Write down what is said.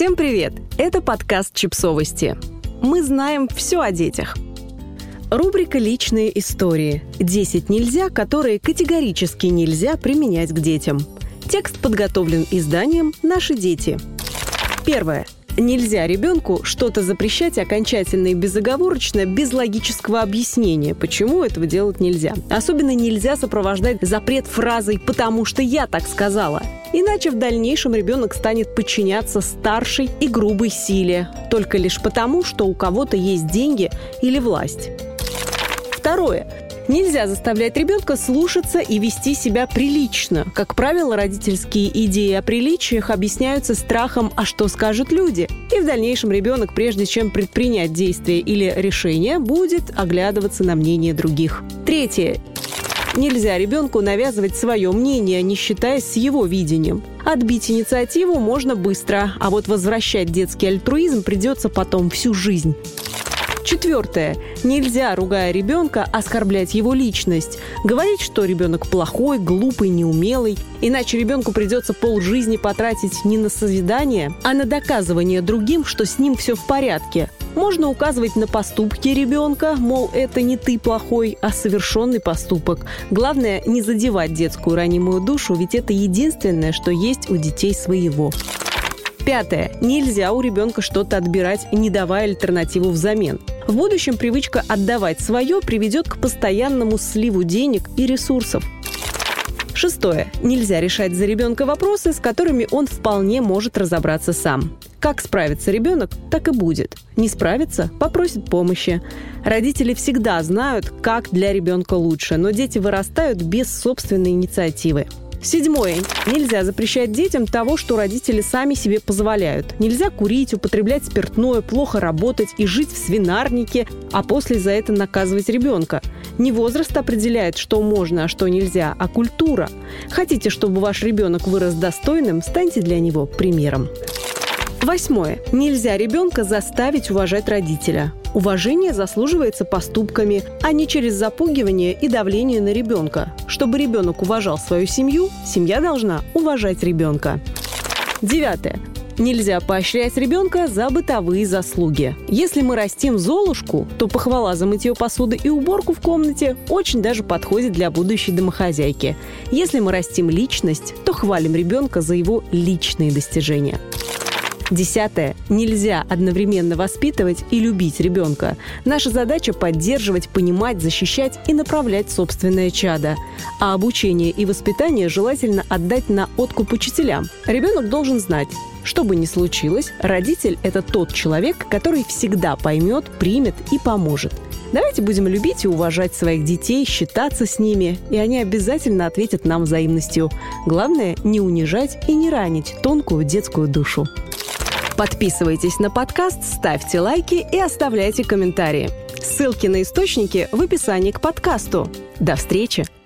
Всем привет! Это подкаст «Чипсовости». Мы знаем все о детях. Рубрика «Личные истории». 10 нельзя, которые категорически нельзя применять к детям. Текст подготовлен изданием «Наши дети». Первое. Нельзя ребенку что-то запрещать окончательно и безоговорочно, без логического объяснения, почему этого делать нельзя. Особенно нельзя сопровождать запрет фразой «потому что я так сказала». Иначе в дальнейшем ребенок станет подчиняться старшей и грубой силе, только лишь потому, что у кого-то есть деньги или власть. Второе. Нельзя заставлять ребенка слушаться и вести себя прилично. Как правило, родительские идеи о приличиях объясняются страхом «а что скажут люди?». И в дальнейшем ребенок, прежде чем предпринять действие или решение, будет оглядываться на мнение других. Третье. Нельзя ребенку навязывать свое мнение, не считаясь с его видением. Отбить инициативу можно быстро, а вот возвращать детский альтруизм придется потом всю жизнь. Четвертое. Нельзя, ругая ребенка, оскорблять его личность. Говорить, что ребенок плохой, глупый, неумелый. Иначе ребенку придется полжизни потратить не на созидание, а на доказывание другим, что с ним все в порядке. Можно указывать на поступки ребенка, мол, это не ты плохой, а совершенный поступок. Главное, не задевать детскую ранимую душу, ведь это единственное, что есть у детей своего. Пятое. Нельзя у ребенка что-то отбирать, не давая альтернативу взамен. В будущем привычка отдавать свое приведет к постоянному сливу денег и ресурсов. Шестое. Нельзя решать за ребенка вопросы, с которыми он вполне может разобраться сам. Как справится ребенок, так и будет. Не справится – попросит помощи. Родители всегда знают, как для ребенка лучше, но дети вырастают без собственной инициативы. Седьмое. Нельзя запрещать детям того, что родители сами себе позволяют. Нельзя курить, употреблять спиртное, плохо работать и жить в свинарнике, а после за это наказывать ребенка. Не возраст определяет, что можно, а что нельзя, а культура. Хотите, чтобы ваш ребенок вырос достойным, станьте для него примером. Восьмое. Нельзя ребенка заставить уважать родителя. Уважение заслуживается поступками, а не через запугивание и давление на ребенка. Чтобы ребенок уважал свою семью, семья должна уважать ребенка. Девятое. Нельзя поощрять ребенка за бытовые заслуги. Если мы растим Золушку, то похвала за мытье посуды и уборку в комнате очень даже подходит для будущей домохозяйки. Если мы растим личность, то хвалим ребенка за его личные достижения. Десятое. Нельзя одновременно воспитывать и любить ребенка. Наша задача – поддерживать, понимать, защищать и направлять собственное чадо. А обучение и воспитание желательно отдать на откуп учителям. Ребенок должен знать, что бы ни случилось, родитель – это тот человек, который всегда поймет, примет и поможет. Давайте будем любить и уважать своих детей, считаться с ними, и они обязательно ответят нам взаимностью. Главное – не унижать и не ранить тонкую детскую душу. Подписывайтесь на подкаст, ставьте лайки и оставляйте комментарии. Ссылки на источники в описании к подкасту. До встречи!